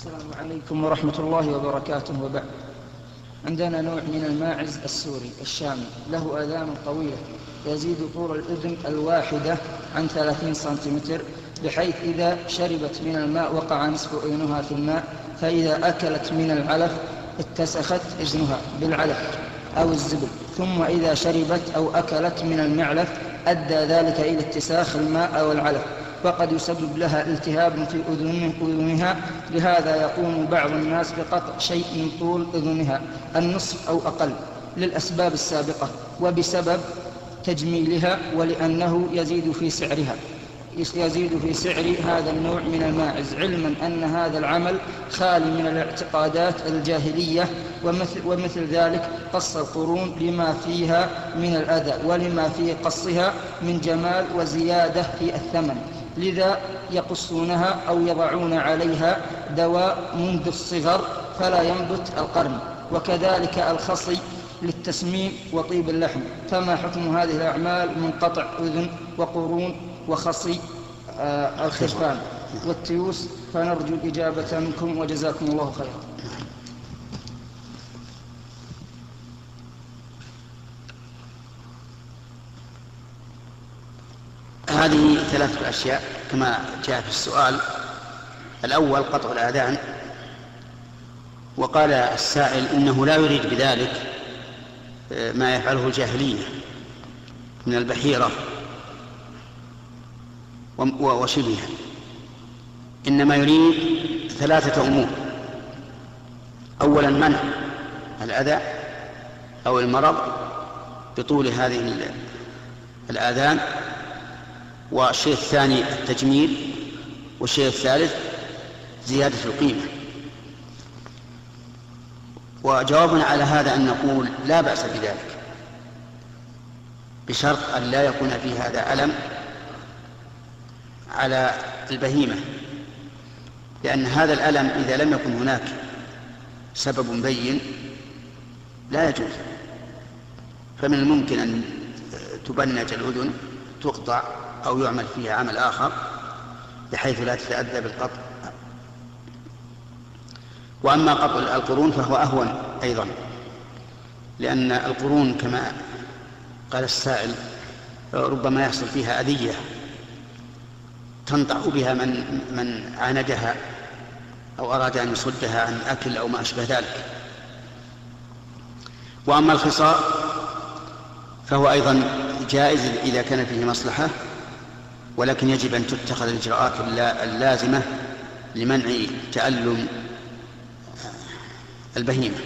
السلام عليكم ورحمة الله وبركاته وبعد. عندنا نوع من الماعز السوري الشامي. له آذان طويلة. يزيد طول الأذن الواحدة عن 30 سنتيمتر بحيث إذا شربت من الماء وقع نصف أذنها في الماء فإذا أكلت من العلف اتسخت إذنها بالعلف أو الزبل. ثم إذا شربت أو أكلت من المعلف أدى ذلك إلى اتساخ الماء أو العلف وقد يسبب لها التهاب في أذنها لهذا يقوم بعض الناس بقطع شيء من طول أذنها النصف أو أقل للأسباب السابقة وبسبب تجميلها ولأنه يزيد في سعرها. يزيد في سعر هذا النوع من الماعز علما أن هذا العمل خالي من الاعتقادات الجاهلية ومثل, ومثل ذلك قص القرون لما فيها من الأذى ولما في قصها من جمال وزيادة في الثمن. لذا يقصونها أو يضعون عليها دواء منذ الصغر فلا ينبت القرن وكذلك الخصي للتسمين وطيب اللحم. فما حكم هذه الأعمال من قطع أذن وقرون وخصي آه الخرفان؟ والتيوس فنرجو الإجابة منكم وجزاكم الله خيرا. هذه ثلاثة أشياء كما جاء في السؤال. الأول قطع الآذان وقال السائل إنه لا يريد بذلك آه، ما يفعله الجاهلية من البحيرة وشبهها. إنما يريد ثلاثة أمور. أولا منع الأذى أو المرض بطول هذه الآذان والشيء الثاني التجميل والشيء الثالث زيادة القيمة. وجوابنا على هذا أن نقول لا بأس بذلك بشرط أن لا يكون في هذا ألم على البهيمة لأن هذا الألم إذا لم يكن هناك سبب بين لا يجوز. فمن الممكن أن تبنج الأذن تقطع أو يعمل فيها عمل آخر بحيث لا تتأذى بالقطع. وأما قطع القرون فهو أهون أيضا لأن القرون كما قال السائل ربما يحصل فيها أذية تنطع بها من من عاندها أو أراد أن يصدها عن أكل أو ما أشبه ذلك. وأما الخصاء فهو أيضا جائز إذا كان فيه مصلحة ولكن يجب أن تتخذ الإجراءات اللازمة لمنع تألم البهيمة.